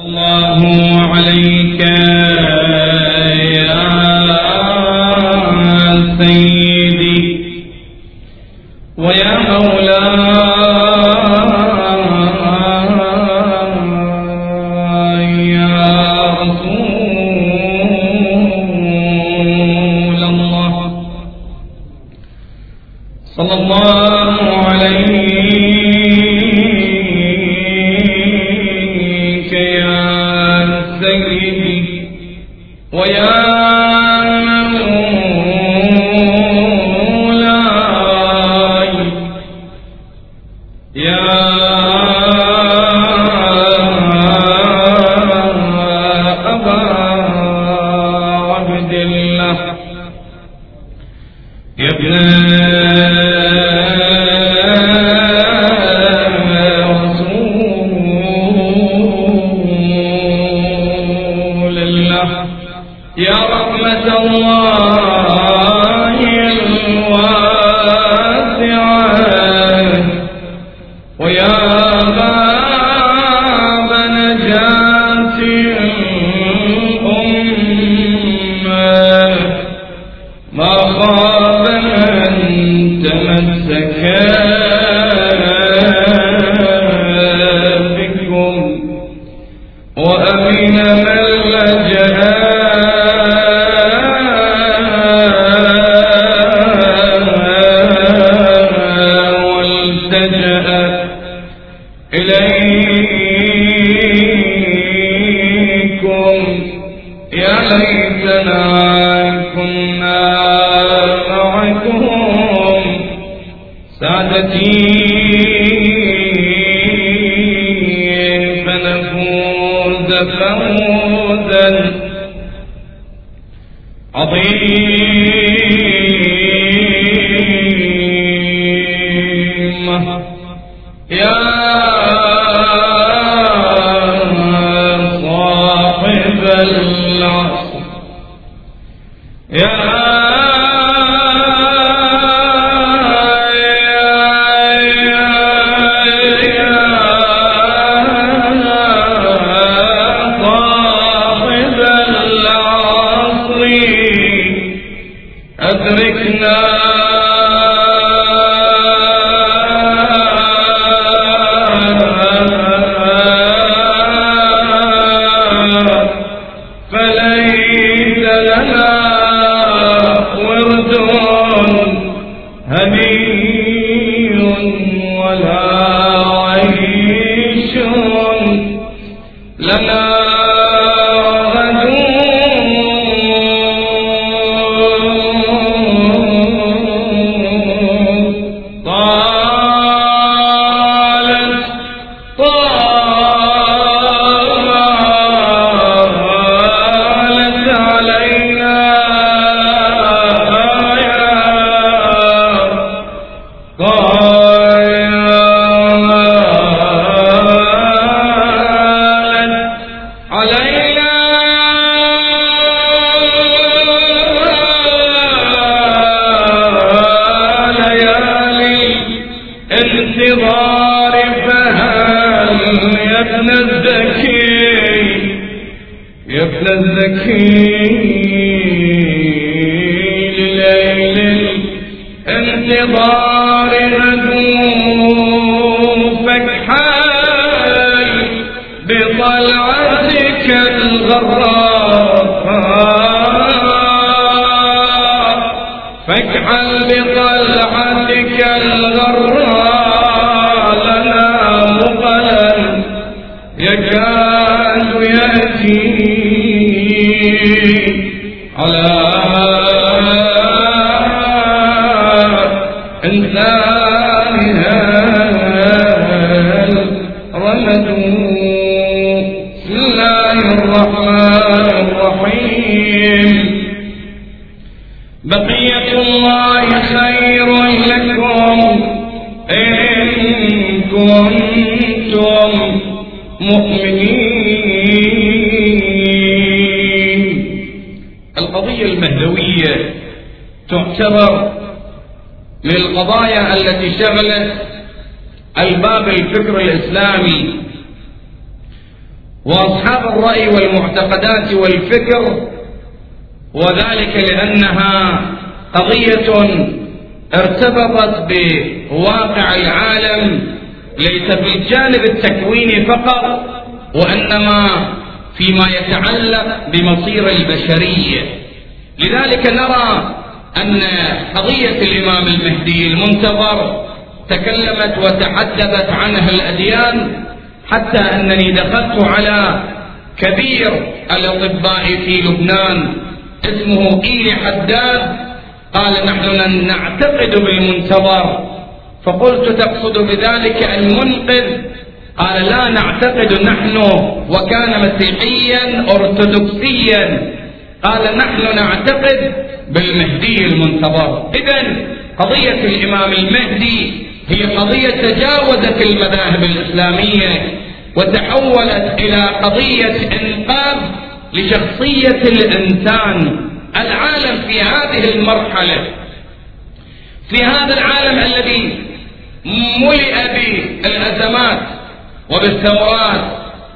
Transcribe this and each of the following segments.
الله عليك يا سيد إليكم يا ليتنا كنا معكم. سادتي شغلة الباب الفكر الإسلامي. وأصحاب الرأي والمعتقدات والفكر وذلك لأنها قضية ارتبطت بواقع العالم ليس في الجانب التكويني فقط وإنما فيما يتعلق بمصير البشرية. لذلك نرى أن قضية الإمام المهدي المنتظر تكلمت وتحدثت عنها الأديان حتى أنني دخلت على كبير الأطباء في لبنان اسمه إيلي حداد قال نحن نعتقد بالمنتظر. فقلت تقصد بذلك المنقذ؟ قال لا نعتقد نحن وكان مسيحيا أرثوذكسيا. قال نحن نعتقد بالمهدي المنتظر. إذا قضية الإمام المهدي هي قضية تجاوزت المذاهب الإسلامية وتحولت إلى قضية إنقاذ لشخصية الإنسان العالم في هذه المرحلة. في هذا العالم الذي ملئ بالأزمات وبالثورات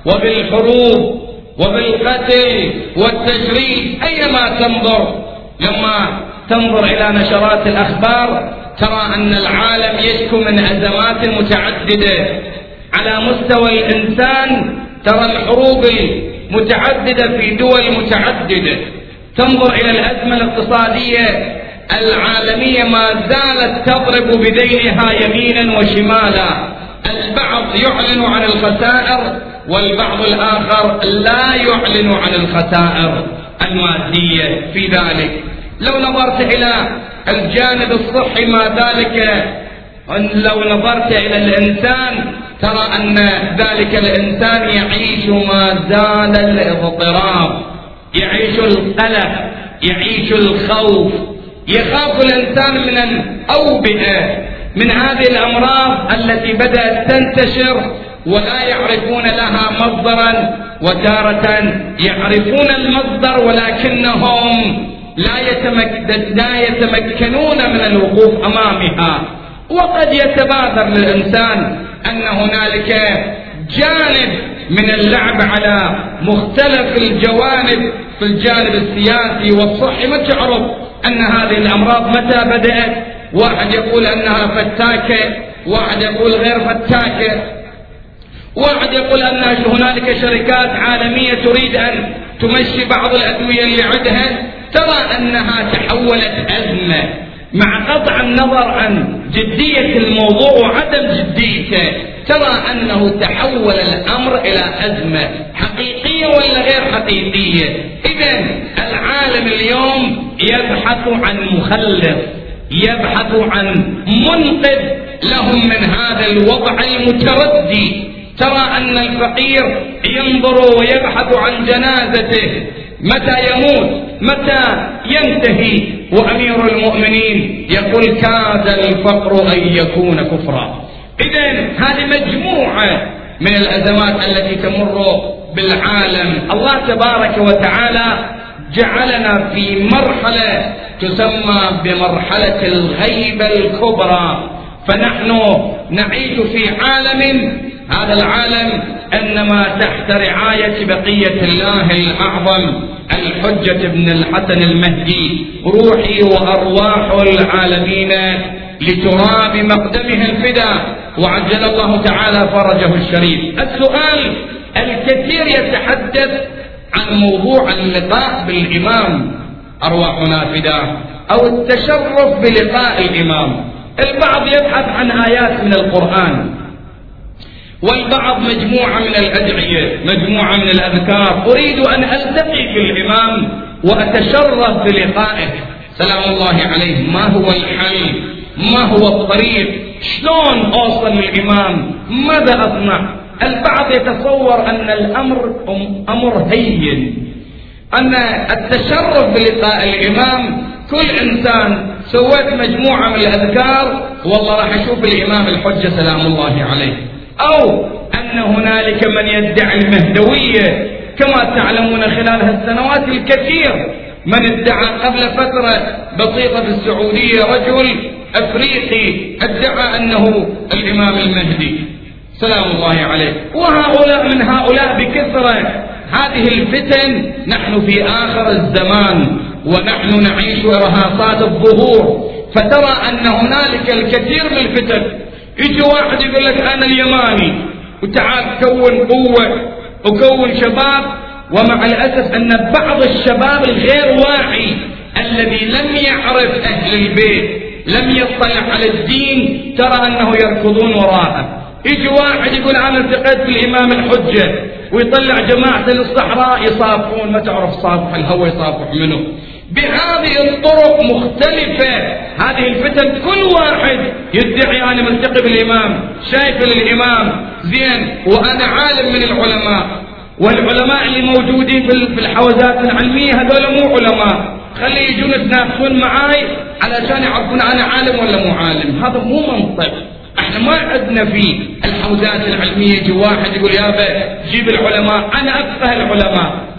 وبالحروب وبالقتل والتجريد أيما تنظر لما تنظر إلى نشرات الأخبار ترى أن العالم يشكو من أزمات متعددة. على مستوى الإنسان ترى الحروب المتعددة في دول متعددة. تنظر إلى الأزمة الاقتصادية. العالمية ما زالت تضرب بدينها يمينا وشمالا. البعض يعلن عن الخسائر والبعض الآخر لا يعلن عن الخسائر المادية في ذلك. لو نظرت إلى الجانب الصحي ما ذلك. لو نظرت إلى الإنسان ترى أن ذلك الإنسان يعيش ما زال الاضطراب. يعيش القلق يعيش الخوف. يخاف الإنسان من الأوبئة من هذه الأمراض التي بدأت تنتشر ولا يعرفون لها مصدرا وتارة. يعرفون المصدر ولكنهم لا. لا يتمكنون من الوقوف أمامها. وقد يتبادر للإنسان أن هنالك جانب من اللعب على مختلف الجوانب في الجانب السياسي والصحي. ما تعرف أن هذه الأمراض متى بدأت؟ واحد يقول أنها فتاكة واحد يقول غير فتاكة واحد يقول أن هنالك شركات عالمية تريد أن تمشي بعض الأدوية اللي عندها. ترى أنها تحولت أزمة مع قطع النظر عن جدية الموضوع وعدم جديته. ترى أنه تحول الأمر إلى أزمة حقيقية ولا غير حقيقية؟ إذا العالم اليوم يبحث عن مخلص يبحث عن منقذ لهم من هذا الوضع المتردي. ترى أن الفقير ينظر ويبحث عن جنازته. متى يموت؟ متى ينتهي؟ وأمير المؤمنين يقول كاد الفقر أن يكون كفرا. إذا هذه مجموعة من الأزمات التي تمر بالعالم. الله تبارك وتعالى جعلنا في مرحلة تسمى بمرحلة الغيبة الكبرى. فنحن نعيش في عالم هذا العالم أنما تحت رعاية بقية الله الأعظم الحجة بن الحسن المهدي روحي وأرواح العالمين لتراب مقدمه الفدا. وعجل الله تعالى فرجه الشريف. السؤال الكثير يتحدث عن موضوع اللقاء بالإمام. أرواحنا فدا. أو التشرف بلقاء الإمام. البعض يبحث عن آيات من القرآن. والبعض مجموعة من الأدعية مجموعة من الأذكار. أريد أن ألتقي بالإمام وأتشرف بلقائه سلام الله عليه. ما هو الحل ما هو الطريق؟ شلون أوصل للإمام ماذا أصنع؟ البعض يتصور أن الأمر أمر هين. أن التشرف بلقاء الإمام كل إنسان سويت مجموعة من الأذكار والله راح أشوف الإمام الحجة سلام الله عليه. أو أن هنالك من يدعي المهدوية كما تعلمون خلال هالسنوات الكثير. من ادعى قبل فترة بسيطة في السعودية رجل أفريقي ادعى أنه الإمام المهدي. سلام الله عليه. وهؤلاء من هؤلاء بكثرة. هذه الفتن نحن في آخر الزمان ونحن نعيش إرهاصات الظهور. فترى أن هنالك الكثير من الفتن. يجي واحد يقول لك أنا اليماني؟ وتعال كون قوة وكون شباب ومع الأسف أن بعض الشباب الغير واعي الذي لم يعرف أهل البيت لم يطلع على الدين ترى أنه يركضون وراءه. يجي واحد يقول أنا التقيت بالإمام الحجة؟ ويطلع جماعة للصحراء يصافون ما تعرف صافح الهوى يصافح منه. بهذه الطرق مختلفة. هذه الفتن كل واحد يدعي أنا ملتقي بالإمام شايف الإمام زين وأنا عالم من العلماء. والعلماء اللي موجودين في الحوزات العلمية هذول مو علماء. خلي يجون يتنافسون معاي علشان يعرفون أنا عالم ولا مو عالم. هذا مو منطق. إحنا ما عندنا في الحوزات العلمية يجي واحد يقول يابا جيب العلماء أنا أفقه العلماء.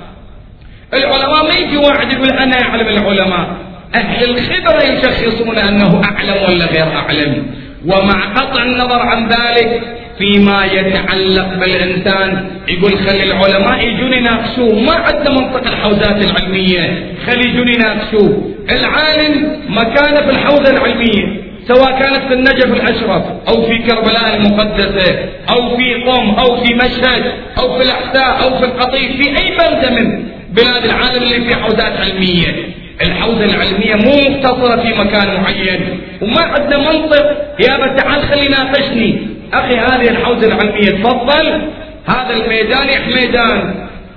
العلماء ما يجي واحد يقول أنا أعلم العلماء. أهل الخبرة يشخصون أنه أعلم ولا غير أعلم. ومع قطع النظر عن ذلك فيما يتعلق بالإنسان يقول خلي العلماء يجون يناقشوه. ما عندنا منطق الحوزات العلمية. خلي يجون يناقشوه. العالم مكانه في الحوزة العلمية سواء كانت في النجف الأشرف أو في كربلاء المقدسة أو في قم أو في مشهد أو في الأحساء أو في القطيف في أي بلدة من بلاد العالم اللي في حوزات علمية. الحوزة العلمية مو مقتصرة في مكان معين. وما عندنا منطق. يا تعال خلي ناقشني. أخي هذه الحوزة العلمية. تفضل. هذا الميدان يا ميدان.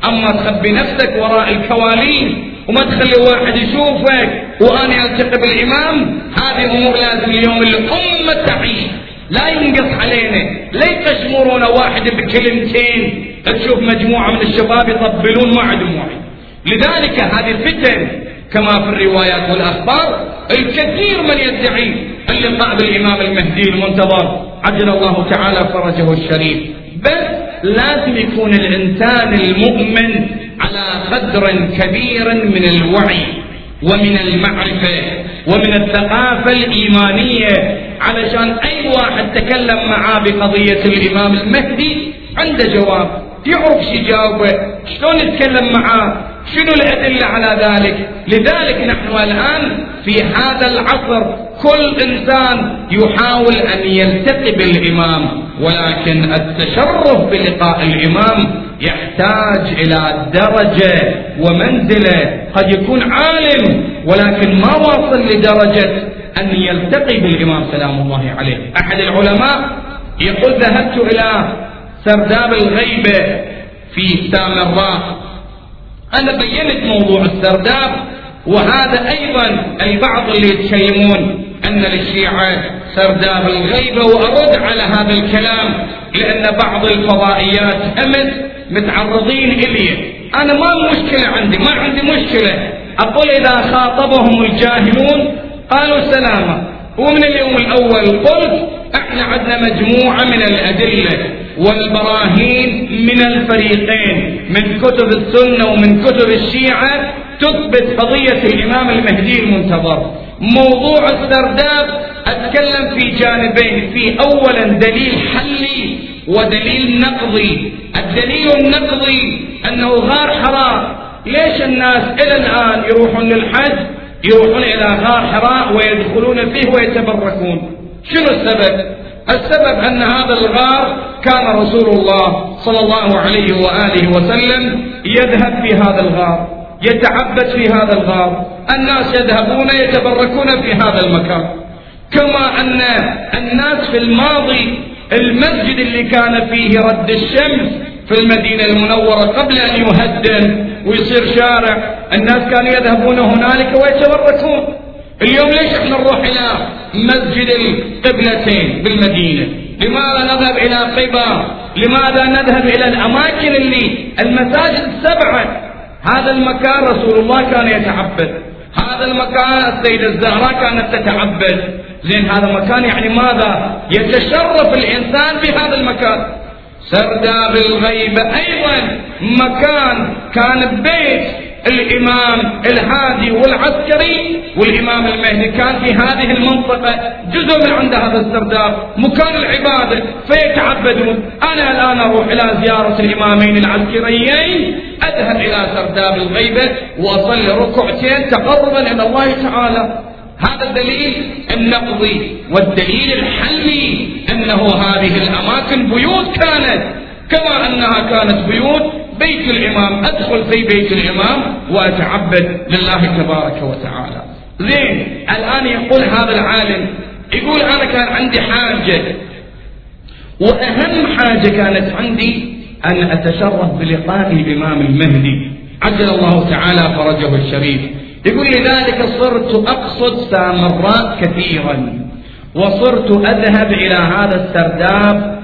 أما تخبي نفسك وراء الكوالين وما تخلي واحد يشوفك وأنا ألتقي بالإمام هذه أمور لازم اليوم الأمة تعيش. لا ينقص علينا. لا يقشمرون واحد بكلمتين. تشوف مجموعة من الشباب يطبلون ما عندهم وعي لذلك هذه الفتن كما في الروايات والأخبار الكثير من يدعي اللقاء بالإمام المهدي المنتظر عجل الله تعالى فرجه الشريف. بس لازم يكون الإنسان المؤمن على قدر كبير من الوعي ومن المعرفة ومن الثقافة الإيمانية علشان أي واحد تكلم معاه بقضية الإمام المهدي عنده جواب. يعرف شو يجاوبه شلون يتكلم معاه شنو الأدلة على ذلك؟ لذلك نحن الآن في هذا العصر كل إنسان يحاول أن يلتقي بالإمام ولكن التشرف بلقاء الإمام يحتاج إلى درجة ومنزلة. قد يكون عالم ولكن ما واصل لدرجة أن يلتقي بالإمام سلام الله عليه. أحد العلماء يقول ذهبت إلى سرداب الغيبة في سامراء أنا بينت موضوع السرداب وهذا أيضا البعض اللي يتكلمون أن للشيعة سرداب الغيبة وأرد على هذا الكلام لأن بعض الفضائيات أمس متعرضين إلي أنا ما مشكلة عندي ما عندي مشكلة. أقول إذا خاطبهم الجاهلون قالوا سلامة. ومن اليوم الأول قلت إحنا عندنا مجموعة من الأدلة. والبراهين من الفريقين من كتب السنة ومن كتب الشيعة تثبت قضية الإمام المهدي المنتظر. موضوع السرداب أتكلم في جانبين في أولا دليل حلي ودليل نقضي. الدليل النقضي أنه غار حراء. ليش الناس إلى الآن يروحون للحج؟ يروحون إلى غار حراء ويدخلون فيه ويتبركون. شنو السبب؟ السبب أن هذا الغار كان رسول الله صلى الله عليه وآله وسلم يذهب في هذا الغار يتعبد في هذا الغار. الناس يذهبون يتبركون في هذا المكان. كما أن الناس في الماضي المسجد اللي كان فيه رد الشمس في المدينة المنورة قبل أن يهدم ويصير شارع الناس كانوا يذهبون هنالك ويتبركون. اليوم ليش إحنا نروح إلى مسجد القبلتين بالمدينة؟ لماذا نذهب إلى قباء لماذا نذهب إلى الأماكن اللي المساجد السبعة هذا المكان رسول الله كان يتعبد. هذا المكان السيدة الزهراء كانت تتعبد. زين هذا مكان يعني ماذا؟ يتشرف الإنسان في هذا المكان. سرداب الغيبة أيضا مكان كان بيت الإمام الهادي والعسكري والإمام المهدي. كان في هذه المنطقة جزء من عند هذا السرداب. مكان العبادة فيتعبدون. أنا الآن أروح إلى زيارة الإمامين العسكريين. أذهب إلى سرداب الغيبة وأصلي ركعتين تقربا إلى الله تعالى. هذا الدليل النقضي والدليل الحلي أنه هذه الأماكن بيوت كانت. كما أنها كانت بيوت بيت الإمام أدخل في بيت الإمام وأتعبد لله تبارك وتعالى. زين الآن يقول هذا العالم يقول أنا كان عندي حاجة. وأهم حاجة كانت عندي أن أتشرف بلقاء الإمام المهدي. عجل الله تعالى فرجه الشريف. يقول لذلك صرت أقصد سامراء كثيرا. وصرت أذهب إلى هذا السرداب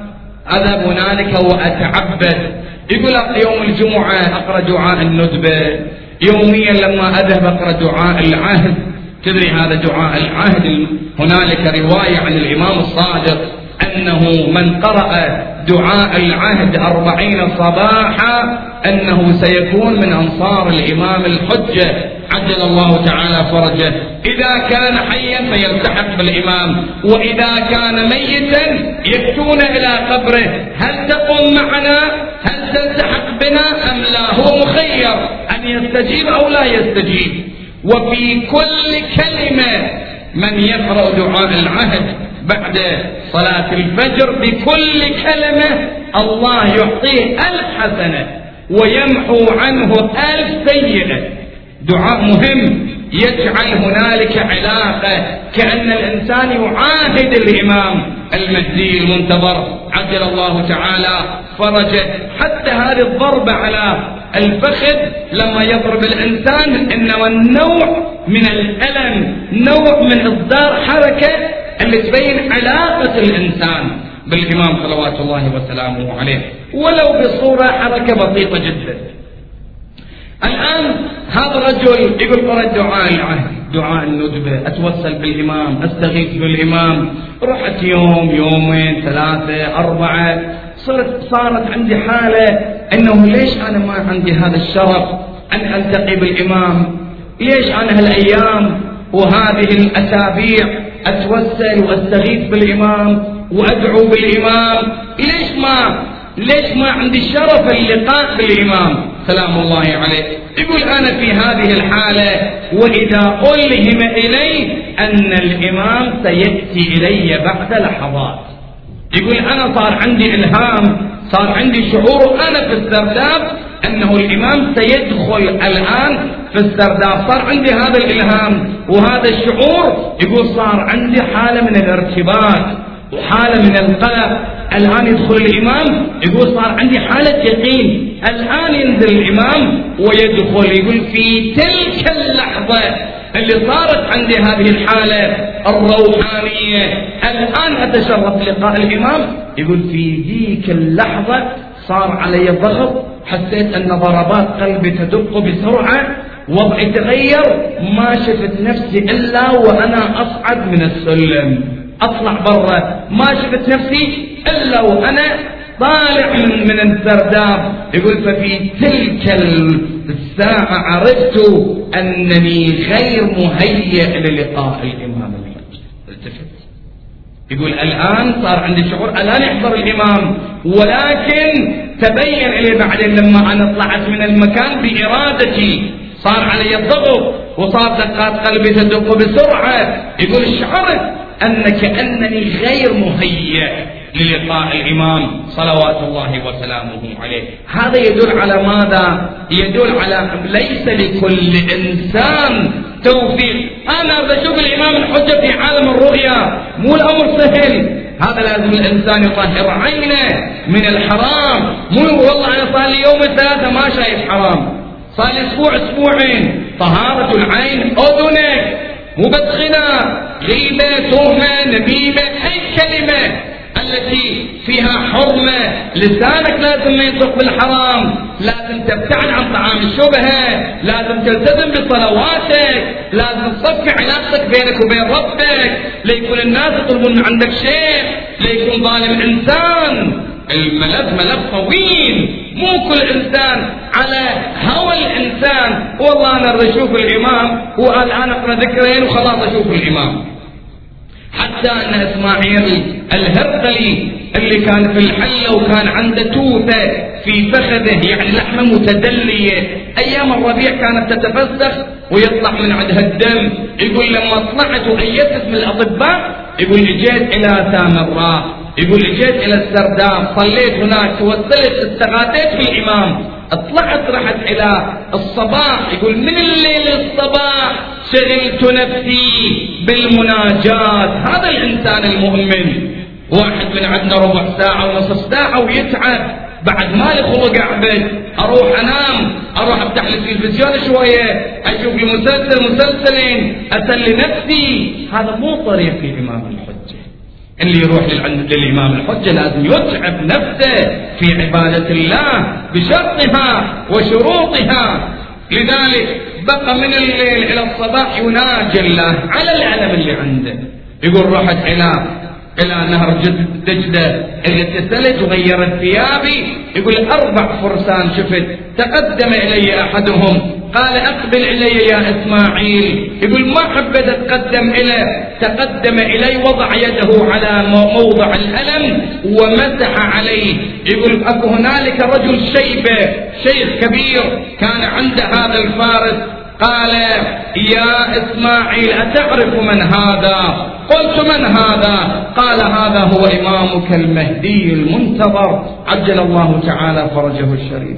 أذهب هنالك وأتعبد. يقول يوم الجمعة أقرأ دعاء الندبة يوميا لما أذهب أقرأ دعاء العهد. تدري هذا دعاء العهد؟ هنالك رواية عن الإمام الصادق أنه من قرأ دعاء العهد أربعين صباحا أنه سيكون من أنصار الإمام الحجة. عجل الله تعالى فرجه. إذا كان حيا فيلتحق بالإمام. وإذا كان ميتا يأتون إلى قبره. هل تقوم معنا؟ هل تلتحق بنا أم لا؟ هو مخير. أن يستجيب أو لا يستجيب. وفي كل كلمة من يقرأ دعاء العهد بعد صلاة الفجر بكل كلمة الله يعطيه ألف حسنة ويمحو عنه ألف سيئة. دعاء مهم يجعل هنالك علاقة كأن الإنسان يعاهد الإمام المهدي المنتظر. عجل الله تعالى فرجه حتى هذه الضربة على الفخذ. لما يضرب الإنسان إنما النوع من الألم نوع من إصدار حركة اللي تبين علاقة الإنسان بالإمام صلوات الله وسلامه عليه. ولو بصورة حركة بسيطة جدا. الآن هذا الرجل يقول قرأ دعاء العهد دعاء الندبة أتوسل بالإمام أستغيث بالإمام. رحت يوم يومين ثلاثة أربعة. صرت صارت عندي حالة أنه ليش أنا ما عندي هذا الشرف أن ألتقي بالإمام؟ ليش أنا هالأيام وهذه الأسابيع أتوسل وأستغيث بالإمام وأدعو بالإمام؟ ليش ما ليش ما عندي شرف اللقاء بالإمام؟ سلام الله عليه. يقول أنا في هذه الحالة وإذا ألهم إلي أن الإمام سيأتي إلي بعد لحظات. يقول أنا صار عندي إلهام صار عندي شعور أنا في السرداب أنه الإمام سيدخل الآن في السرداب. صار عندي هذا الإلهام وهذا الشعور يقول صار عندي حالة من الارتباط وحالة من القلق. الآن يدخل الإمام يقول صار عندي حالة يقين. الآن ينزل الإمام ويدخل يقول في تلك اللحظة اللي صارت عندي هذه الحالة الروحانية. الآن أتشرف لقاء الإمام يقول في ذيك اللحظة صار علي ضغط حسيت أن ضربات قلبي تدق بسرعة وضعي تغير ما شفت نفسي إلا وأنا أصعد من السلم. أطلع برا. ما شفت نفسي إلا وأنا طالع من, من السرداب يقول ففي تلك الساعة عرفت أنني غير مهيئ للقاء الإمام التفت. يقول الآن صار عندي شعور الآن يحضر الإمام. ولكن تبين لي بعدين لما أنا طلعت من المكان بإرادتي. صار علي الضغط وصار دقات قلبي تدق بسرعة. يقول شعرت أن كأنني غير مهيئ للقاء الإمام صلوات الله وسلامه عليه. هذا يدل على ماذا؟ يدل على ليس لكل إنسان توفيق. أنا بشوف الإمام الحجة في عالم الرؤيا مو الأمر سهل. هذا لازم الإنسان يطهر عينه من الحرام. مو والله أنا صار لي يوم ثلاثة ما شايف حرام. صار لي أسبوع أسبوعين. طهارة العين أذنك مبدخنة غيبة تهمة نميمة أي كلمة التي فيها حرمة. لسانك لازم ما ينطق بالحرام لازم تبتعد عن طعام الشبهة لازم تلتزم بصلواتك لازم تصفي علاقتك بينك وبين ربك. ليكون الناس يطلبون من عندك شيء ليكون ظالم إنسان. الملف ملف طويل. مو كل إنسان على هوى الإنسان. إنسان والله أنا أريد أشوف الإمام والآن أقرأ ذكرين وخلاص أشوف الإمام. حتى أن إسماعيل الهرقلي اللي كان في الحلة وكان عنده توثة في فخذه يعني لحمة متدلية. أيام الربيع كانت تتفسخ ويطلع من عندها الدم. يقول لما طلعت وأيست من الأطباء يقول جيت إلى سامراء يقول جيت إلى السرداب صليت هناك توسلت استغاثيت في الإمام. طلعت رحت إلى الصباح. يقول من الليل الصباح شغلت نفسي بالمناجات. هذا الإنسان المؤمن واحد من عندنا ربع ساعة ونصف ساعة ويتعب. بعد ما لي خلق اعبد أروح أنام أروح أفتح التلفزيون شوية أشوف لي مسلسل مسلسلين أسلي نفسي. هذا مو طريق الامام الحجة. اللي يروح للإمام الحجة لازم يتعب نفسه في عبادة الله بشرطها وشروطها. لذلك بقى من الليل إلى الصباح يناجي الله على الالم اللي عنده. يقول رحت إلى إلى نهر دجلة اغتسلت وغيرت ثيابي يقول أربع فرسان شفت. تقدم إلي أحدهم. قال أقبل إلي يا إسماعيل. يقول ما حبيت أتقدم إليه تقدم إلي وضع يده على موضع الألم ومسح عليه. يقول أكو هنالك رجل شيبة شيخ كبير كان عند هذا الفارس. قال يا إسماعيل أتعرف من هذا؟ قلت من هذا؟ قال هذا هو إمامك المهدي المنتظر. عجل الله تعالى فرجه الشريف.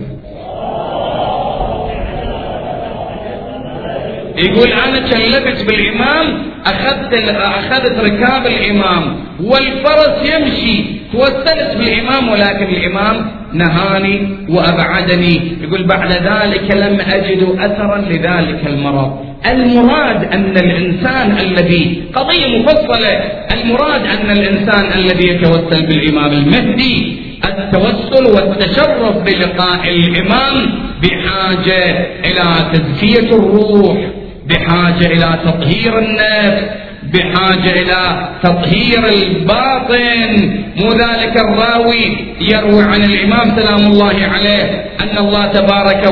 يقول أنا كلبت بالإمام أخذت أخذت ركاب الإمام والفرس يمشي. توسلت بالإمام ولكن الإمام نهاني وأبعدني. يقول بعد ذلك لم أجد أثرا لذلك المرض. المراد أن الإنسان الذي قضية مفصلة المراد أن الإنسان الذي يتوسل بالإمام المهدي التوسل والتشرف بلقاء الإمام بحاجة إلى تزكية الروح بحاجة إلى تطهير النفس بحاجة إلى تطهير الباطن. مو ذلك الراوي يروي عن الإمام سلام الله عليه أن الله تبارك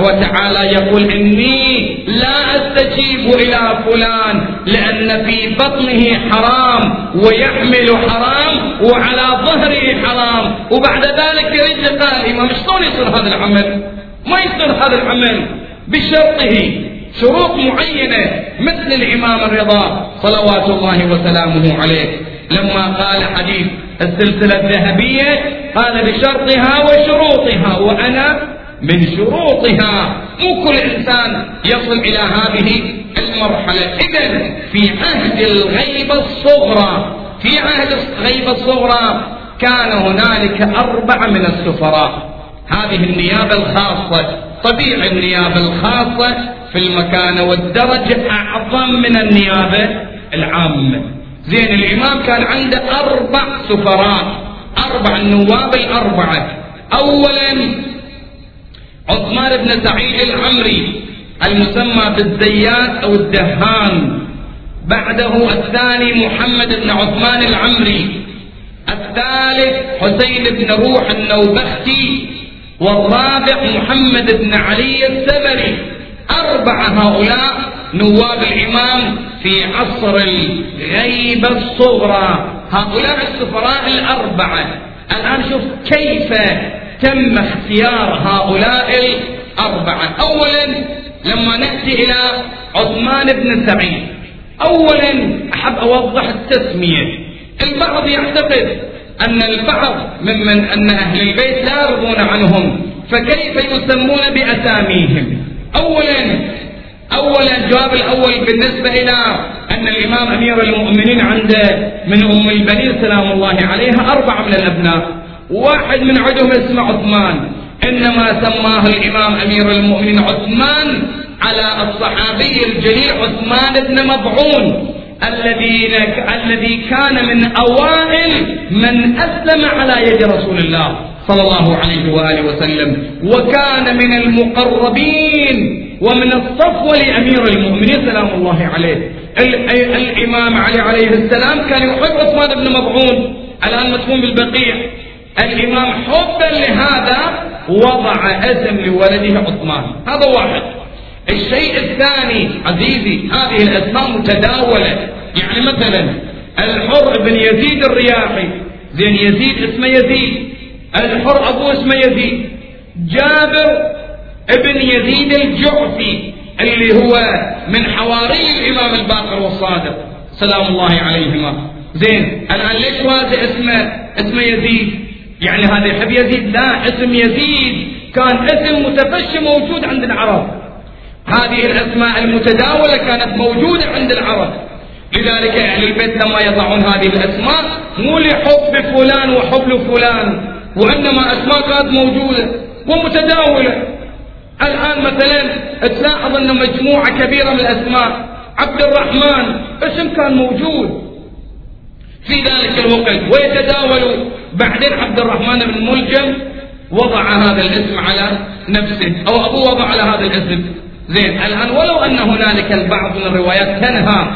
وتعالى يقول إني لا أستجيب إلى فلان لأن في بطنه حرام ويحمل حرام وعلى ظهره حرام. وبعد ذلك يرد قال الإمام شلون يصير هذا العمل؟ ما يصير هذا العمل بشرطه. شروط معينة مثل الإمام الرضا صلوات الله وسلامه عليه. لما قال حديث السلسلة الذهبية قال بشرطها وشروطها وأنا من شروطها. مو كل إنسان يصل إلى هذه المرحلة. إذا في عهد الغيبة الصغرى في عهد الغيبة الصغرى كان هنالك أربعة من السفراء. هذه النيابة الخاصة طبيعي النيابة الخاصة في المكانة والدرجة أعظم من النيابة العامة زين الإمام كان عنده أربع سفراء أربع النواب الأربعة. أولا عثمان بن سعيد العمري المسمى بالزيات أو الدهان. بعده الثاني محمد بن عثمان العمري. الثالث حسين بن روح النوبختي. والرابع محمد بن علي السبري. أربعة هؤلاء نواب الإمام في عصر الغيبة الصغرى. هؤلاء السفراء الأربعة. الآن شوف كيف تم اختيار هؤلاء الأربعة. أولا لما نأتي إلى عثمان بن سعيد. أولا أحب أوضح التسمية. البعض يعتقد أن البعض ممن أن أهل البيت لا يرضون عنهم فكيف يسمون بأساميهم؟ أولا أولا الجواب الأول بالنسبة إلى أن الإمام أمير المؤمنين عنده من أم البنين سلام الله عليها أربعة من الأبناء. واحد من عندهم اسمه عثمان. إنما سماه الإمام أمير المؤمنين عثمان على الصحابي الجليل عثمان بن مضعون الذين الذي كان من أوائل من أسلم على يد رسول الله. صلى الله عليه وآله وسلم. وكان من المقربين ومن الصفوة لأمير المؤمنين سلام الله عليه. الإمام علي عليه السلام كان يحب عثمان بن مضعون الآن مدفون بالبقيع. الإمام حبا لهذا وضع اسم لولده عثمان. هذا واحد. الشيء الثاني عزيزي هذه الأسماء متداولة. يعني مثلا الحر بن يزيد الرياحي. زين يزيد اسمه يزيد. الحر أبوه اسمه يزيد. جابر ابن يزيد الجعفي اللي هو من حواري الإمام الباقر والصادق. سلام الله عليهما. زين الآن ليش هذا اسمه اسمه يزيد؟ يعني هذا يحب يزيد؟ لا اسم يزيد كان اسم متفشي موجود عند العرب. هذه الأسماء المتداولة كانت موجودة عند العرب. لذلك أهل البيت لما يضعون هذه الأسماء مو لحب فلان وحب فلان. وإنما أسماء كانت موجودة ومتداولة الآن مثلا تلاحظ أن مجموعة كبيرة من الأسماء عبد الرحمن اسم كان موجود في ذلك الوقت ويتداول. بعدين عبد الرحمن بن ملجم وضع هذا الاسم على نفسه أو أبوه وضع على هذا الاسم. زين الآن ولو أن هنالك البعض من الروايات تنهى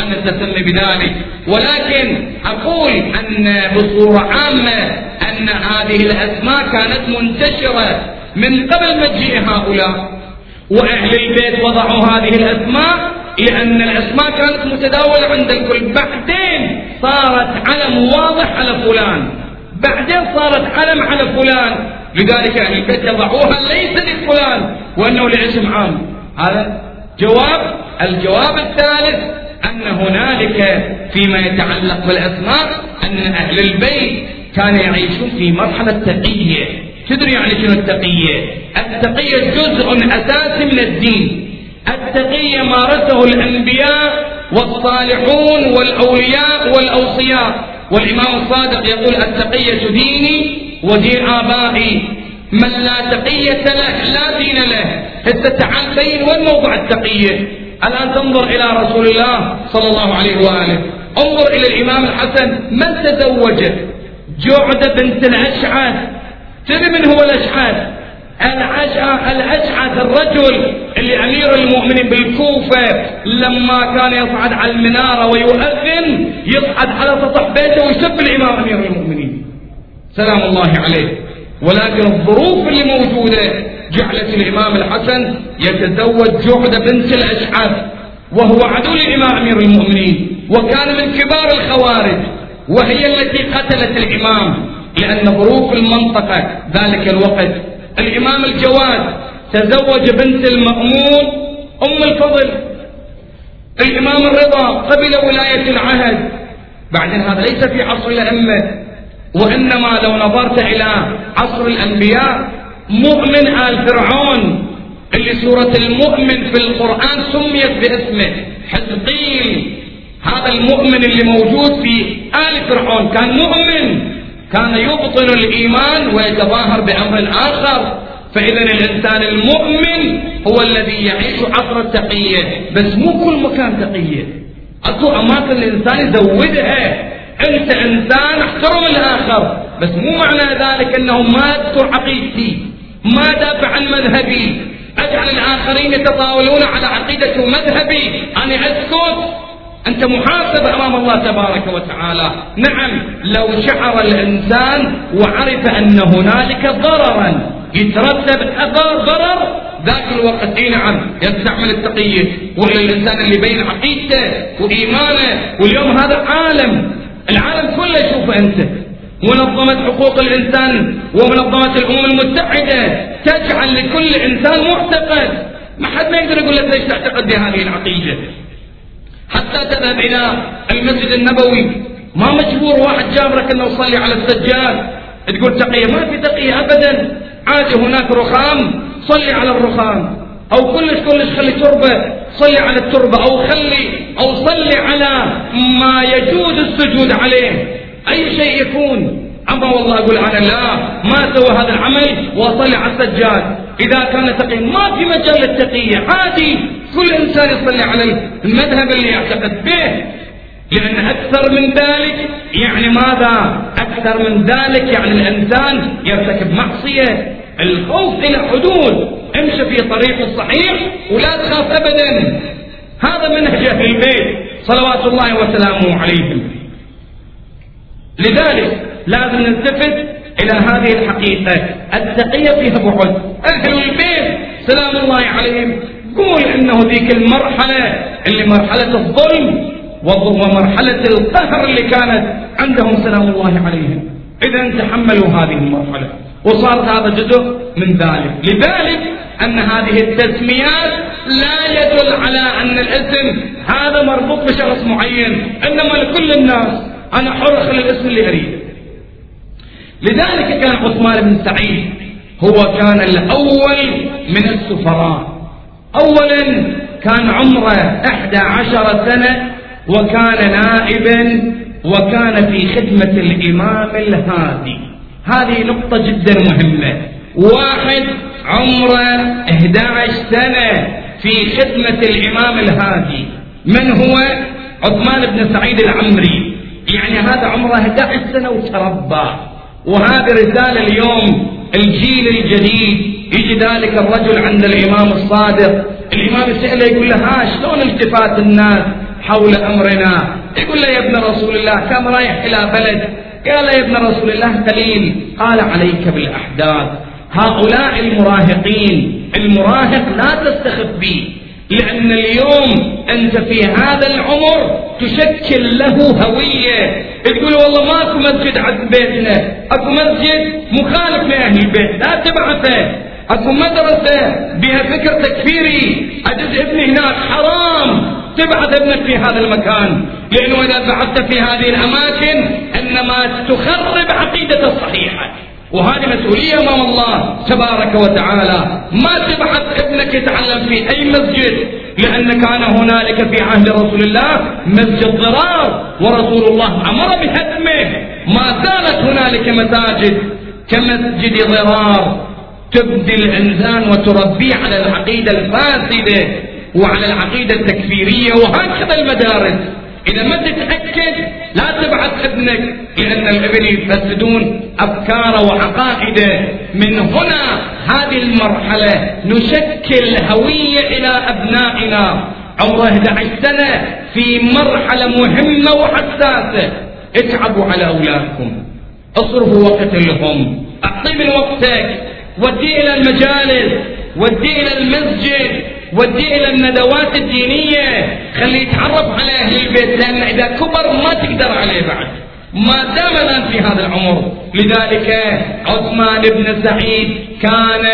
عن التسمي بذلك. ولكن أقول أن بصورة عامة أن هذه الأسماء كانت منتشرة من قبل مجيء هؤلاء. وأهل البيت وضعوا هذه الأسماء لأن الأسماء كانت متداولة عند الكل. بعدين صارت علم واضح على فلان. بعدين صارت علم على فلان. لذلك أهل البيت يضعوها ليس لفلان وأنه لاسم عام. هذا جواب. الجواب الثالث أن هنالك فيما يتعلق بالأسماء أن أهل البيت كانوا يعيشون في مرحلة تقية. تدري يعني شنو التقية؟ التقية جزء أساسي من الدين. التقية مارسه الأنبياء والصالحون والأولياء والأوصياء. والإمام الصادق يقول التقية ديني ودين آبائي. من لا تقية له لا دين له. هسه تعال بين وين موضوع التقية. الآن تنظر إلى رسول الله صلى الله عليه وآله؟ انظر إلى الإمام الحسن من تزوج جعدة بنت الأشعث. تدري من هو الأشعث؟ الأشعث الرجل اللي أمير المؤمنين بالكوفة لما كان يصعد على المنارة ويؤذن يصعد على سطح بيته ويسب الإمام أمير المؤمنين. سلام الله عليه. ولكن الظروف اللي موجودة جعلت الإمام الحسن يتزوج جعدة بنت الأشعث وهو عدو للإمام أمير المؤمنين وكان من كبار الخوارج وهي التي قتلت الإمام لأن ظروف المنطقة ذلك الوقت. الإمام الجواد تزوج بنت المأمون أم الفضل. الإمام الرضا قبل ولاية العهد. بعدين هذا ليس في عصر الأئمة وإنما لو نظرت إلى عصر الأنبياء مؤمن آل فرعون اللي سورة المؤمن في القرآن سميت باسمه. حزقيل هذا المؤمن اللي موجود في آل فرعون. كان مؤمن كان يبطن الإيمان ويتظاهر بأمر آخر. فإذا الإنسان المؤمن هو الذي يعيش عصر التقية. بس مو كل مكان تقية. أكو أماكن الإنسان يزودها. أنت إنسان أحترم الآخر. بس مو معنى ذلك أنه ما أذكر عقيدتي. ما دافع عن مذهبي أجعل الآخرين يتطاولون على عقيدة ومذهبي أنا أسكت. أنت محاسب أمام الله تبارك وتعالى. نعم لو شعر الإنسان وعرف أن هنالك ضررا يترتب أثر ضرر ذاك الوقت إي نعم يستعمل التقية وإلى الإنسان اللي بين عقيدته وإيمانه. واليوم هذا عالم. العالم كله يشوفه أنت. منظمة حقوق الإنسان ومنظمة الأمم المتحدة تجعل لكل إنسان معتقد. ما حد ما يقدر يقول لك ليش تعتقد بهذه العقيدة. حتى تذهب إلى المسجد النبوي. ما مجبور واحد جابرك أنه يصلي على السجاد. تقول تقية. ما في تقية أبدا. عادي هناك رخام. صلي على الرخام. أو كلش كلش خلي تربة. صلي على التربة. أو خلي أو صلي على ما يجوز السجود عليه. أي شيء يكون. أما والله أقول أنا لا. ما سوى هذا العمل وأصلي على السجاد. إذا كان تقي ما في مجال للتقية عادي. كل إنسان يصلي على المذهب اللي يعتقد به. لأن أكثر من ذلك يعني ماذا؟ أكثر من ذلك يعني الإنسان يرتكب معصية. الخوف إلى حدود. امشي في طريق الصحيح ولا تخاف أبدا. هذا منهج أهل البيت. صلوات الله وسلامه عليهم. لذلك لازم نلتفت إلى هذه الحقيقة. التقية فيها بعد. أهل البيت سلام الله عليهم. قول إنه ذيك المرحلة اللي مرحلة الظلم ومرحلة القهر اللي كانت عندهم. سلام الله عليهم. إذا تحملوا هذه المرحلة. وصار هذا جزء من ذلك. لذلك أن هذه التسميات لا يدل على أن الاسم هذا مربوط بشخص معين إنما لكل الناس. أنا حر أخلي الاسم اللي أريده لذلك كان عثمان بن سعيد هو كان الأول من السفراء. أولا كان عمره إحدى عشر سنة وكان نائبا وكان في خدمة الإمام الهادي. هذه نقطة جدا مهمة. واحد عمره 11 سنة في خدمة الإمام الهادي. من هو؟ عثمان بن سعيد العمري. يعني هذا عمره 11 سنة وتربى. وهذه رسالة اليوم الجيل الجديد يجي ذلك الرجل عند الإمام الصادق. الإمام يسأله يقول له ها شلون التفات الناس حول أمرنا؟ يقول له يا ابن رسول الله كم رايح إلى بلد. قال يا ابن رسول الله قليل قال عليك بالأحداث. هؤلاء المراهقين المراهق لا تستخف به. لأن اليوم أنت في هذا العمر تشكل له هوية. تقول والله ماكو مسجد عند بيتنا. أكو مسجد مخالف لأهل البيت لا تبعثه. أكو مدرسة بها فكر تكفيري. أجد ابني هناك حرام تبعث ابنك في هذا المكان. لأنه إذا بعثت في هذه الأماكن إنما تخرب عقيدته الصحيحة. وهذه مسؤولية أمام الله تبارك وتعالى. ما تبعث ابنك يتعلم في أي مسجد لأن كان هنالك في عهد رسول الله مسجد ضرار ورسول الله أمر بهدمه. ما زالت هنالك مساجد كمسجد ضرار تبدي الإنسان وتربيه على العقيدة الفاسدة وعلى العقيدة التكفيرية وهكذا المدارس. إذا ما تتأكد لا تبعث ابنك. لأن الابن يفسدون أفكاره وعقائده. من هنا هذه المرحلة نشكل هوية إلى أبنائنا. عمره 11 سنة في مرحلة مهمة وحساسة. اتعبوا على أولادكم. اصرفوا وقت لهم. أعطي من وقتك. ودي إلى المجالس. ودي إلى المسجد. وديه إلى الندوات الدينية. خليه يتعرف على أهل البيت لأن إذا كبر ما تقدر عليه بعد. ما دام الآن في هذا العمر. لذلك عثمان بن سعيد كان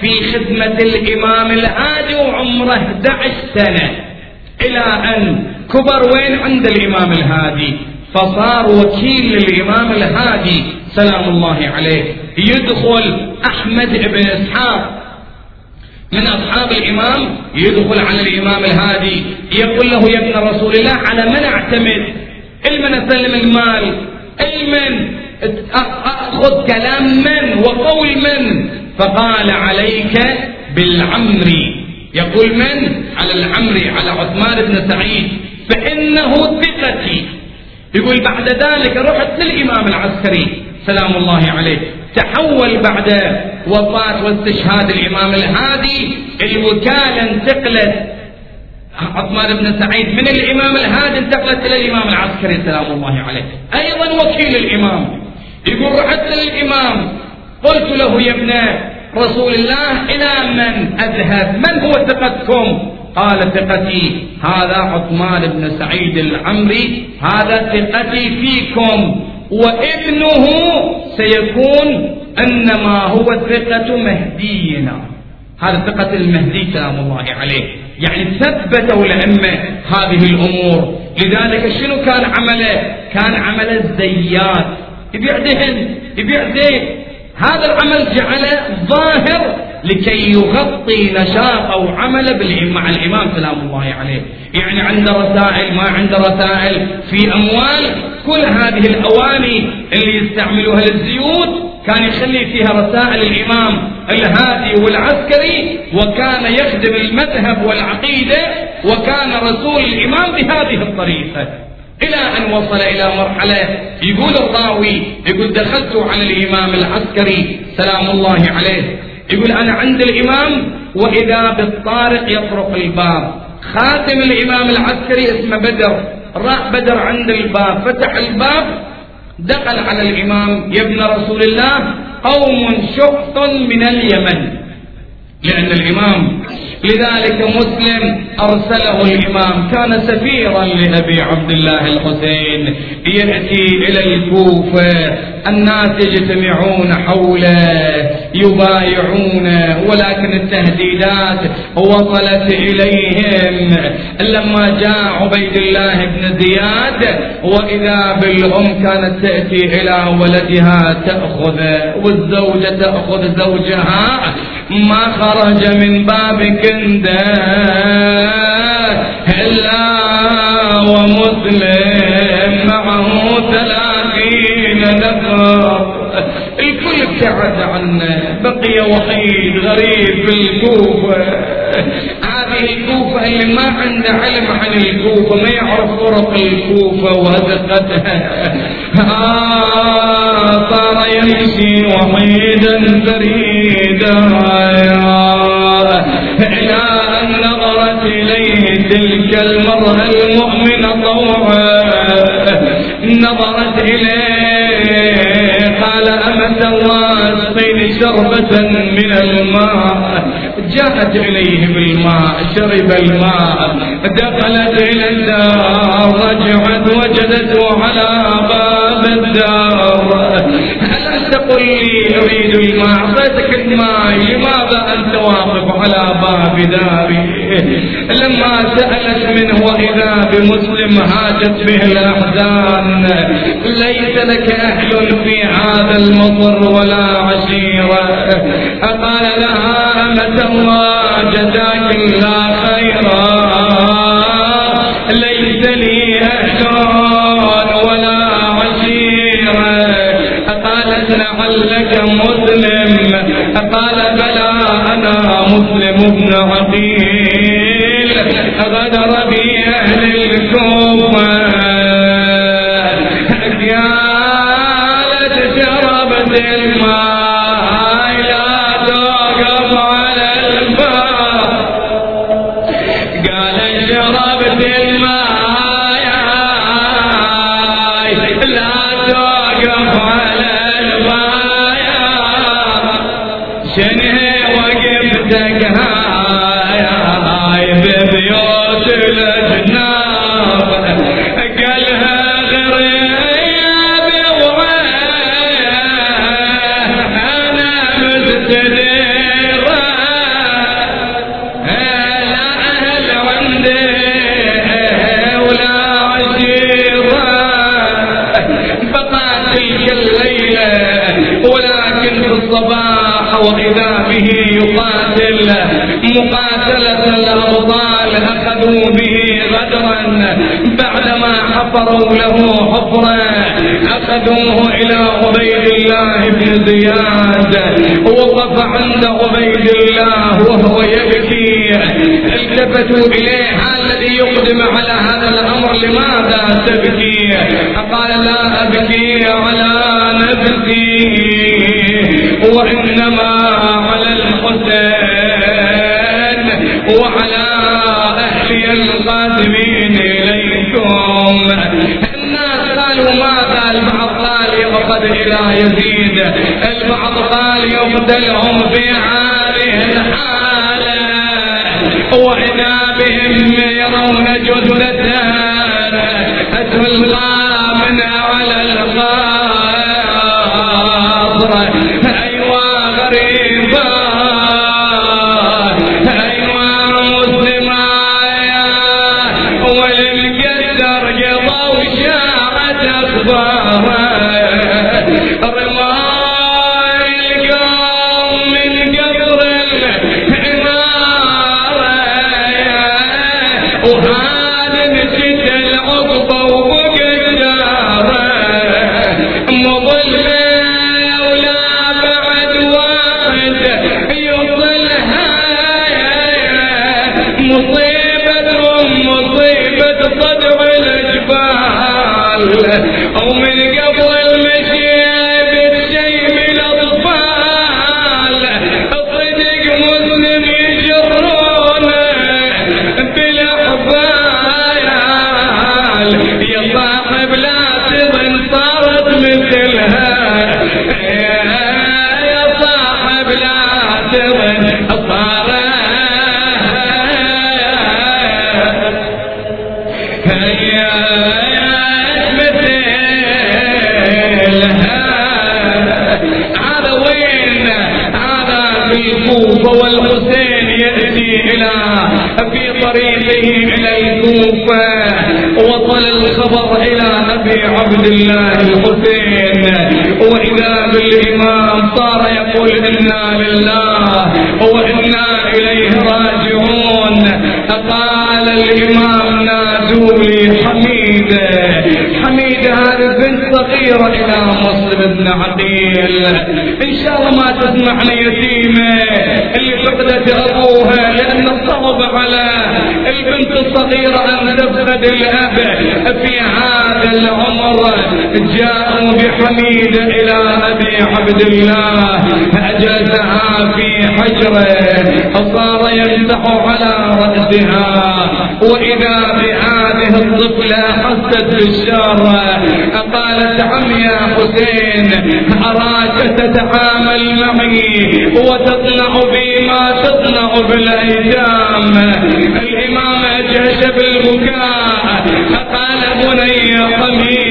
في خدمة الإمام الهادي وعمره 11 سنة. إلى أن كبر وين؟ عند الإمام الهادي. فصار وكيل للإمام الهادي سلام الله عليه. يدخل أحمد بن إسحاق. من أصحاب الإمام يدخل على الإمام الهادي. يقول له يا ابن رسول الله على من أعتمد؟ المن أسلم المال المن أخذ كلام من وقول من؟ فقال عليك بالعمري يقول من؟ على العمري على عثمان بن سعيد. فإنه ثقتي. يقول بعد ذلك رحت للإمام العسكري. سلام الله عليه. تحول بعد وفاة واستشهاد الإمام الهادي الوكالة انتقلت. عثمان بن سعيد من الإمام الهادي انتقلت إلى الإمام العسكري سلام الله عليه. أيضا وكيل الإمام. يقول رحت للإمام. قلت له يا ابن رسول الله إلى من أذهب؟ من هو ثقتكم؟ قال ثقتي هذا عثمان بن سعيد العمري. هذا ثقتي فيكم. وابنه سيكون أنما هو ثقة مهدينا. هذا ثقة المهدي سلام الله عليه. يعني ثبتوا الأئمة هذه الأمور. لذلك شنو كان عمله؟ كان عمل الزيات. يبيع دهن يبيع زيت هذا العمل جعله ظاهر لكي يغطي نشاط أو عمله مع الإمام سلام الله عليه. يعني عنده رسائل ما عنده رسائل في أموال كل هذه الأواني اللي يستعملوها للزيوت كان يخلي فيها رسائل الإمام الهادي والعسكري وكان يخدم المذهب والعقيدة وكان رسول الإمام بهذه الطريقة. إلى أن وصل إلى مرحلة يقول الراوي يقول دخلت على الإمام العسكري سلام الله عليه. يقول أنا عند الإمام وإذا بالطارق يطرق الباب. خاتم الإمام العسكري اسمه بدر. راح بدر عند الباب. فتح الباب دخل على الإمام. يا ابن رسول الله قوم شخص من اليمن. لأن الإمام لذلك مسلم أرسله الإمام. كان سفيرا لأبي عبد الله الحسين يأتي إلى الكوفة الناس يجتمعون حوله. يبايعونه ولكن التهديدات وصلت إليهم. لما جاء عبيد الله بن زياد وإذا بالأم كانت تأتي إلى ولدها تأخذه والزوجة تأخذ زوجها ما خرج من باب كنده إلا ابتعد عنه بقي وحيد غريب في الكوفة. هذه الكوفة اللي ما عنده علم عن الكوفة ما يعرف طرق الكوفة وهدقتها آه صار يمشي وحيدا فريدا. إلى أن نظرت إليه تلك المرأة المؤمنة طوعا. نظرت إليه الله اسقيني شربة من الماء جاءت إليه بالماء شرب الماء دخلت إلى الدار رجعت وجدته على الدار ألا تقل لي أريد الماء أعطيتك الماء لماذا أنت واقف على باب داري؟ لما سألت منه وإذا بمسلم هاجت به الأحزان. ليس لك أهل في هذا المطر ولا عشيرة. قال لها أمة الله جزاك الله خيرا. ليس لي أهل ولا لعلك مسلم قال بلى أنا مسلم ابن عقيل غدر بي أهل الكوفة. قالت شربت الماء التفتوا إليه الذي يقدم على هذا الأمر. لماذا تبكي قال لا أبكي على نفسي وإنما على الحسين وعلى أهلي القادمين إليكم. الناس قالوا ماذا؟ البعض قال يقصد إلى يزيد البعض قال يقتلهم في هذه الحالة وإذا بهم يرون جثة تلقى من على القصر أيوا غريبا أيوا مسلما وللقدر قضوا شاعة أخباره في طريقه إلى الكوفة. وصل الخبر إلى أبي عبد الله الحسين. وإذا بالإمام صار يقول إنا لله وإنا إليه راجعون. قال الإمام نادوا لي حميدة حميدة هذه بنت صغيرة إلى مسلم بن عقيل إن شاء الله ما تسمعنا يتيمة. اللي فقدت أبوها لأن صعب على البنت الصغيرة أن تفقد الأب في هذا العمر. جاءوا بحميدة إلى أبي عبد الله. أجازها في حجره فصار يمسح على رأسها. وإذا بهذه الطفلة حست بالشر قالت عم يا حسين أراك تتعامل معي بي ما تصنع بالأيتام. الإمام جهش بالبكاء قال بني حميد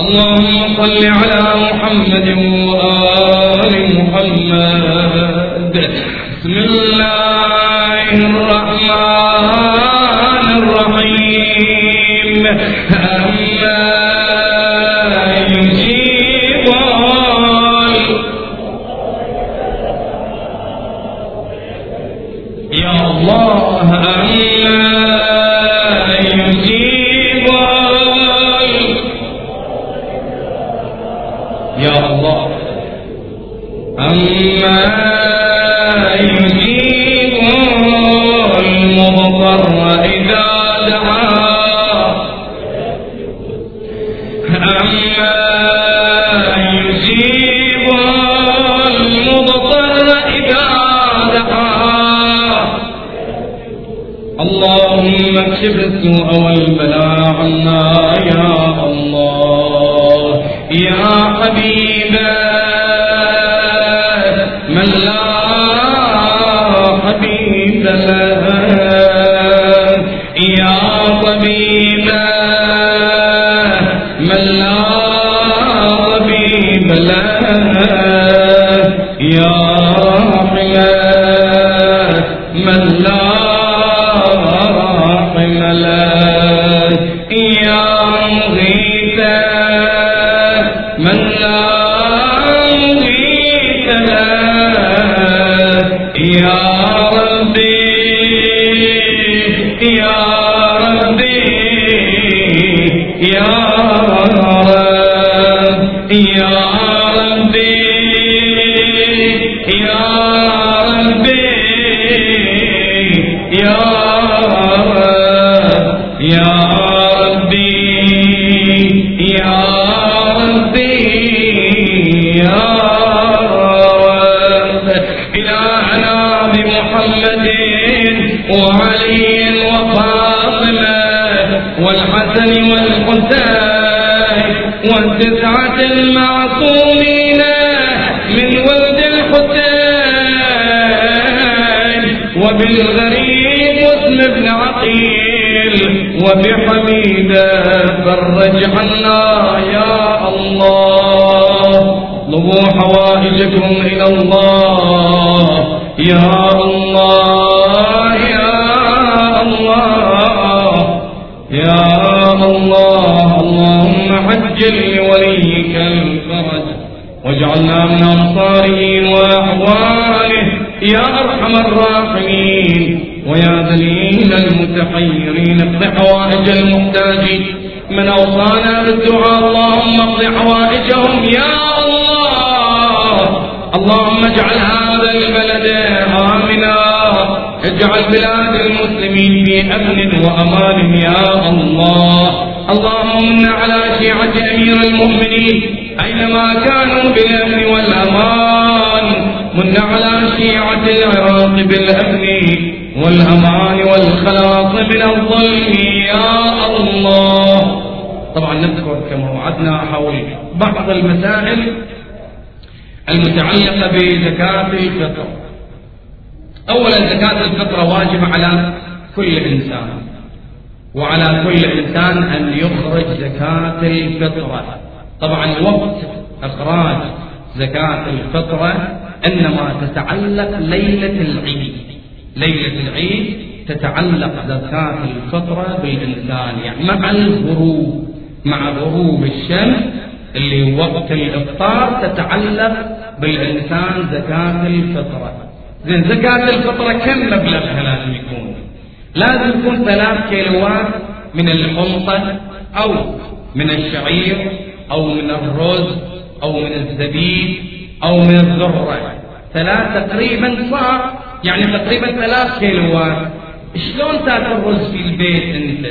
اللهم صل على محمد وآل محمد بسم الله الرحمن ربی یا ربی یا والحسن والحسين والتسعة المعصومين من ولد الحسين وبالغريب مسلم بن عقيل وبحميدة فرج عنا يا الله. اطلبوا حوائجكم إلى الله. يا وعجل لوليك الفرج واجعلنا من أنصاره وأحواله. يا أرحم الراحمين. ويا ذليل المتحيرين. اقض حوائج المحتاجين من أوصانا بالدعاء. اللهم اقض حوائجهم. يا الله. اللهم اجعل هذا البلد آمنا. اجعل بلاد المسلمين في أمن وأمان. يا الله. اللهم على شيعة أمير المؤمنين أينما كانوا بالأمن والأمان من على شيعة العراق بالأمن والأمان والخلاص من الظلم. يا الله. طبعا نذكر كما وعدنا حول بعض المسائل المتعلقة بزكاة الفطر. أولا زكاة الفطر واجب على كل إنسان. وعلى كل إنسان أن يخرج زكاة الفطرة. طبعا وقت إخراج زكاة الفطرة إنما تتعلق ليلة العيد. ليلة العيد تتعلق زكاة الفطرة بالإنسان يعني مع الغروب مع غروب الشمس اللي وقت الإفطار تتعلق بالإنسان زكاة الفطرة. زين زكاة الفطرة كم مبلغها لازم يكون؟ لازم يكون ثلاث كيلوات من الحنطة أو من الشعير أو من الرز أو من الزبيب أو من الذرة ثلاث تقريبا صار يعني تقريبا ثلاث كيلوات. شلون تاكل رز في البيت أنت؟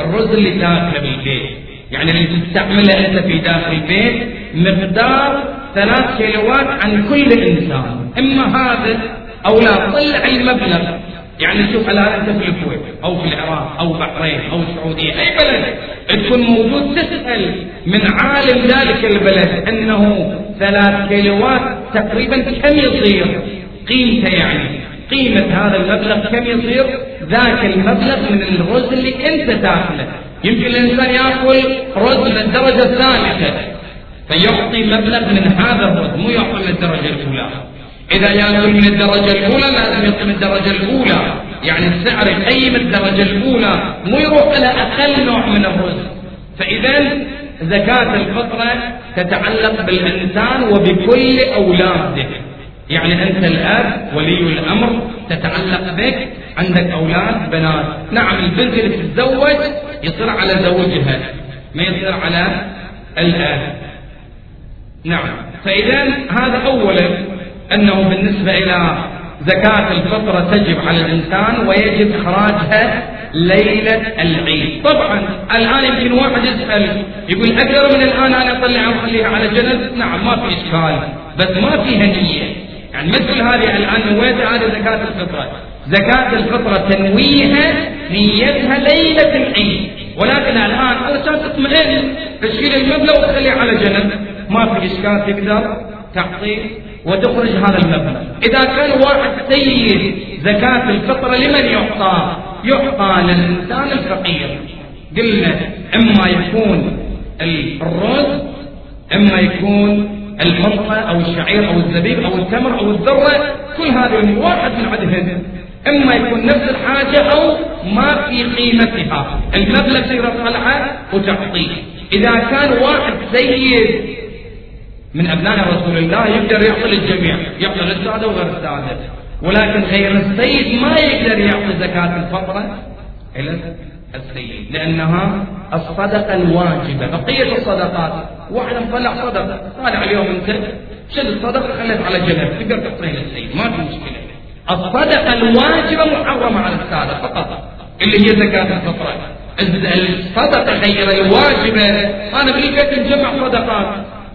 الرز اللي تاكله بالبيت يعني اللي تستعمله أنت في داخل البيت. مقدار ثلاث كيلوات عن كل إنسان. إما هذا أو لا طلع المبلغ. يعني شوف الان انت في الكويت أو في العراق أو بحرين أو السعودية أي بلد تكون موجود تسأل من عالم ذلك البلد أنه ثلاث كيلوات تقريبا كم يصير؟ قيمته يعني قيمة هذا المبلغ كم يصير؟ ذاك المبلغ من الرز اللي أنت تأكله. يمكن الإنسان يأكل رز من الدرجة الثالثة فيعطي مبلغ من هذا الرز مو يعطي من الدرجة الأولى. إذا ياكل من الدرجة الأولى لازم يعطي من الدرجة الأولى. يعني السعر يقيم الدرجة الأولى مو يروح إلى أقل نوع من الرز فإذا زكاة الفطرة تتعلق بالإنسان وبكل أولاده. يعني أنت الأب ولي الأمر تتعلق بك عندك أولاد بنات. نعم البنت اللي تتزوج يصير على زوجها ما يصير على الأب. نعم فإذا هذا أولا. أنه بالنسبة إلى زكاة الفطرة تجب على الإنسان ويجب إخراجها ليلة العيد. طبعا الآن يمكن واحد يسأل يقول أقدر من الآن أنا أطلع وأخليها على جنب؟ نعم ما في إشكال بس ما فيها نية يعني مثل هذه الآن نويتها هذه زكاة الفطرة زكاة الفطرة تنويها نيتها ليلة العيد. ولكن الآن علشان تطمئن تشيل المبلغ وتخليه على جنب. ما في إشكال تقدر؟ تعطيه وتخرج هذا المبلغ إذا كان واحد سيد زكاة الفطرة لمن يعطى؟ يعطى للإنسان الفقير. قلنا إما يكون الرز إما يكون الحنطة أو الشعير أو الزبيب أو التمر أو الذرة كل هذه واحد من عدهن إما يكون نفس الحاجة أو ما في قيمتها. المبلغ تقدر تطلعه وتعطيه. إذا كان واحد سيد من أبناء رسول الله يقدر يعطي للجميع يعطي للسادة وغير السادة ولكن غير السيد ما يقدر يعطي زكاة الفطرة إلى السيد لأنها الصدقة الواجبة بقية الصدقات. واحد مطلع صدقة طالع اليوم أنت شد الصدقة خليت على جنب تقدر تعطيها للسيد ما في مشكلة. الصدقة الواجبة محرمة على السادة فقط اللي هي زكاة الفطرة الصدقة غير الواجبة. أنا بالبيت نجمع صدقات.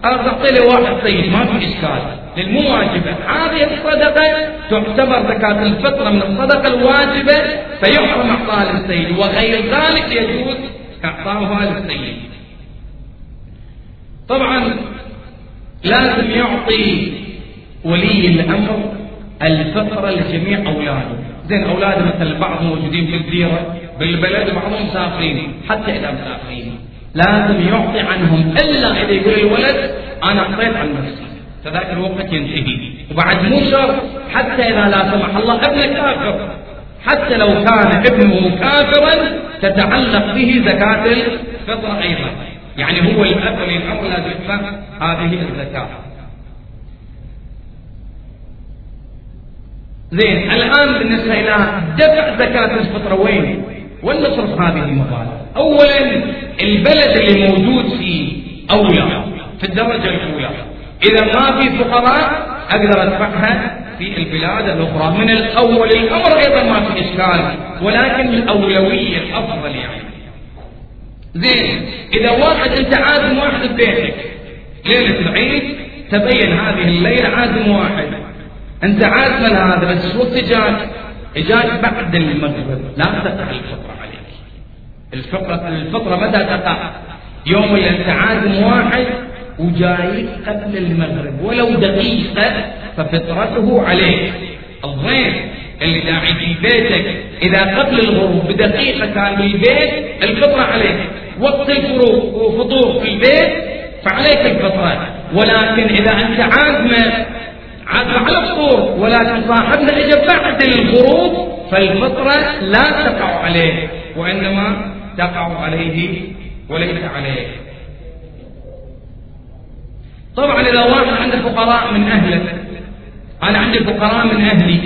أعطي لي واحد سيد ما في إشكال. لأن مو واجبة هذه الصدقة تعتبر زكاة الفطرة من الصدقة الواجبة فيحرم إعطاها للسيد. وغير ذلك يجوز إعطاؤها للسيد. طبعا لازم يعطي ولي الأمر الفطرة لجميع أولاده. زين أولاده مثلا بعض موجودين في الديرة بالبلد وبعضهم مسافرين حتى إذا مسافرين. لازم يعطي عنهم إلا إذا يقول الولد أنا أعطيت عن نفسي. فذاك الوقت ينتهي. وبعد مو شرط حتى إذا لا سمح الله ابنك كافر. حتى لو كان ابنه كافرا تتعلق به زكاة الفطرة أيضا. يعني هو الأب الأمر لازم يدفع هذه الزكاة. زين الآن بالنسبة إلى دفع زكاة الفطرة وين؟ وين نصرف هذه المبالغ؟ أولا البلد اللي موجود فيه أولى في الدرجة الأولى. إذا ما في فقراء أقدر أدفعها في البلاد الأخرى. من الأول الأمر أيضا ما في إشكال ولكن الأولوية الأفضل يعني. زين إذا واحد أنت عازم واحد ببيتك ليلة العيد تبين هذه الليلة عازم واحد. أنت عازم هذا بس شو تجاك إجاك بعد المغرب لا تقع الفطرة عليك الفطرة متى تقع. يوم اللي أنت عازم واحد وجايك قبل المغرب. ولو دقيقة ففطرته عليك. الضيف اللي داعي في بيتك إذا قبل الغروب بدقيقة كان بالبيت الفطرة عليك. وقت الفطور في البيت فعليك الفطرة. ولكن إذا أنت عازمة عازمة على الفطور ولكن صاحبنا إجا بعد الغروب فالفطرة لا تقع عليه وإنما تقع عليه وليس عليه. طبعا إذا واحد عنده فقراء من أهله أنا عندي فقراء من أهلي.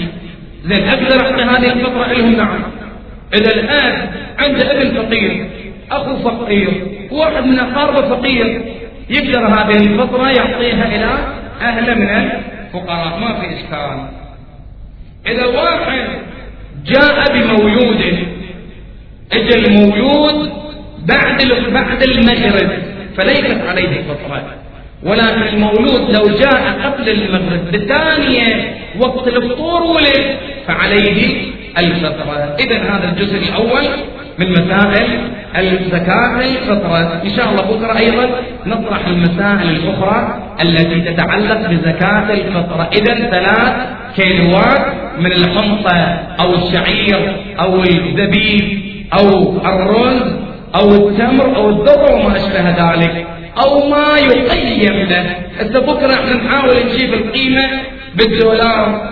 زين أقدر أعطي هذه الفطرة لهم نعم إذا الآن عنده ابن فقير أخو فقير واحد من أقاربه فقير يقدر هذه الفطرة يعطيها إلى أهله من الفقراء. ما في إشكال. إذا واحد جاء بمولود اجى المولود بعد بعد المغرب فليست عليه الفطرة ولكن المولود لو جاء قبل المغرب بثانية وقت الفطور ولد فعليه الفطرة إذا هذا الجزء الأول من مسائل الزكاة الفطرة إن شاء الله بكرة أيضا نطرح المسائل الأخرى التي تتعلق بزكاة الفطرة إذا ثلاث كيلوات من الحنطة أو الشعير أو الزبيب أو الرز أو التمر أو الذرة وما أشبه ذلك أو ما يقيم له هسه بكرة إحنا نحاول نجيب القيمة بالدولار.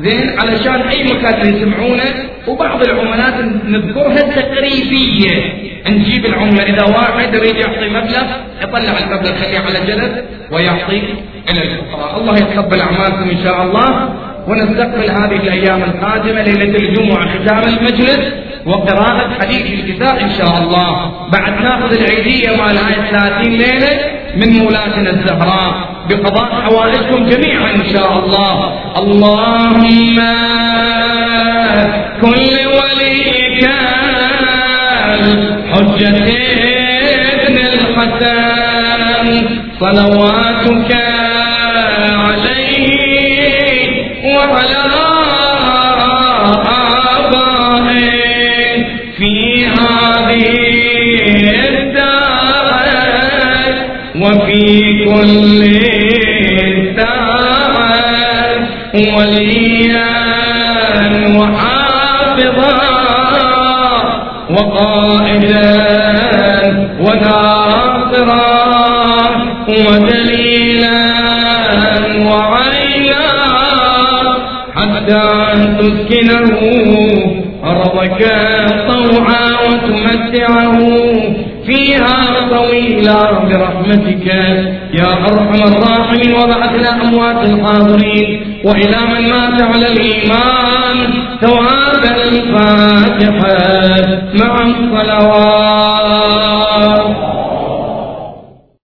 زين؟ علشان أي مكان يسمعونه وبعض العملات نذكرها تقريبية. نجيب العملة. إذا واحد يريد يعطي مبلغ يطلع المبلغ يخليه على جلد ويعطي إلى الفقراء. الله يتقبل أعمالكم إن شاء الله ونستقبل هذه الأيام القادمة ليلة الجمعة ختام المجلس. وقراءة حديث الكتاب إن شاء الله. بعد ناخذ العيدية مال هاي 30 ليلة من مولاتنا الزهراء بقضاء حوائجكم جميعا إن شاء الله. اللهم كل وليك حجة ابن الحسن صلواتك عليه وعلى كل ساعة وليا وحافظا وقائدا وناصرا ودليلا وعينا حتى تسكنه أرضك طوعا وتمتعه فيها طويلا برحمتك يا أرحم الراحمين وبعثنا أموات الحاضرين. وإلى من مات على الإيمان ثواب الفاتحة. مع الصلوات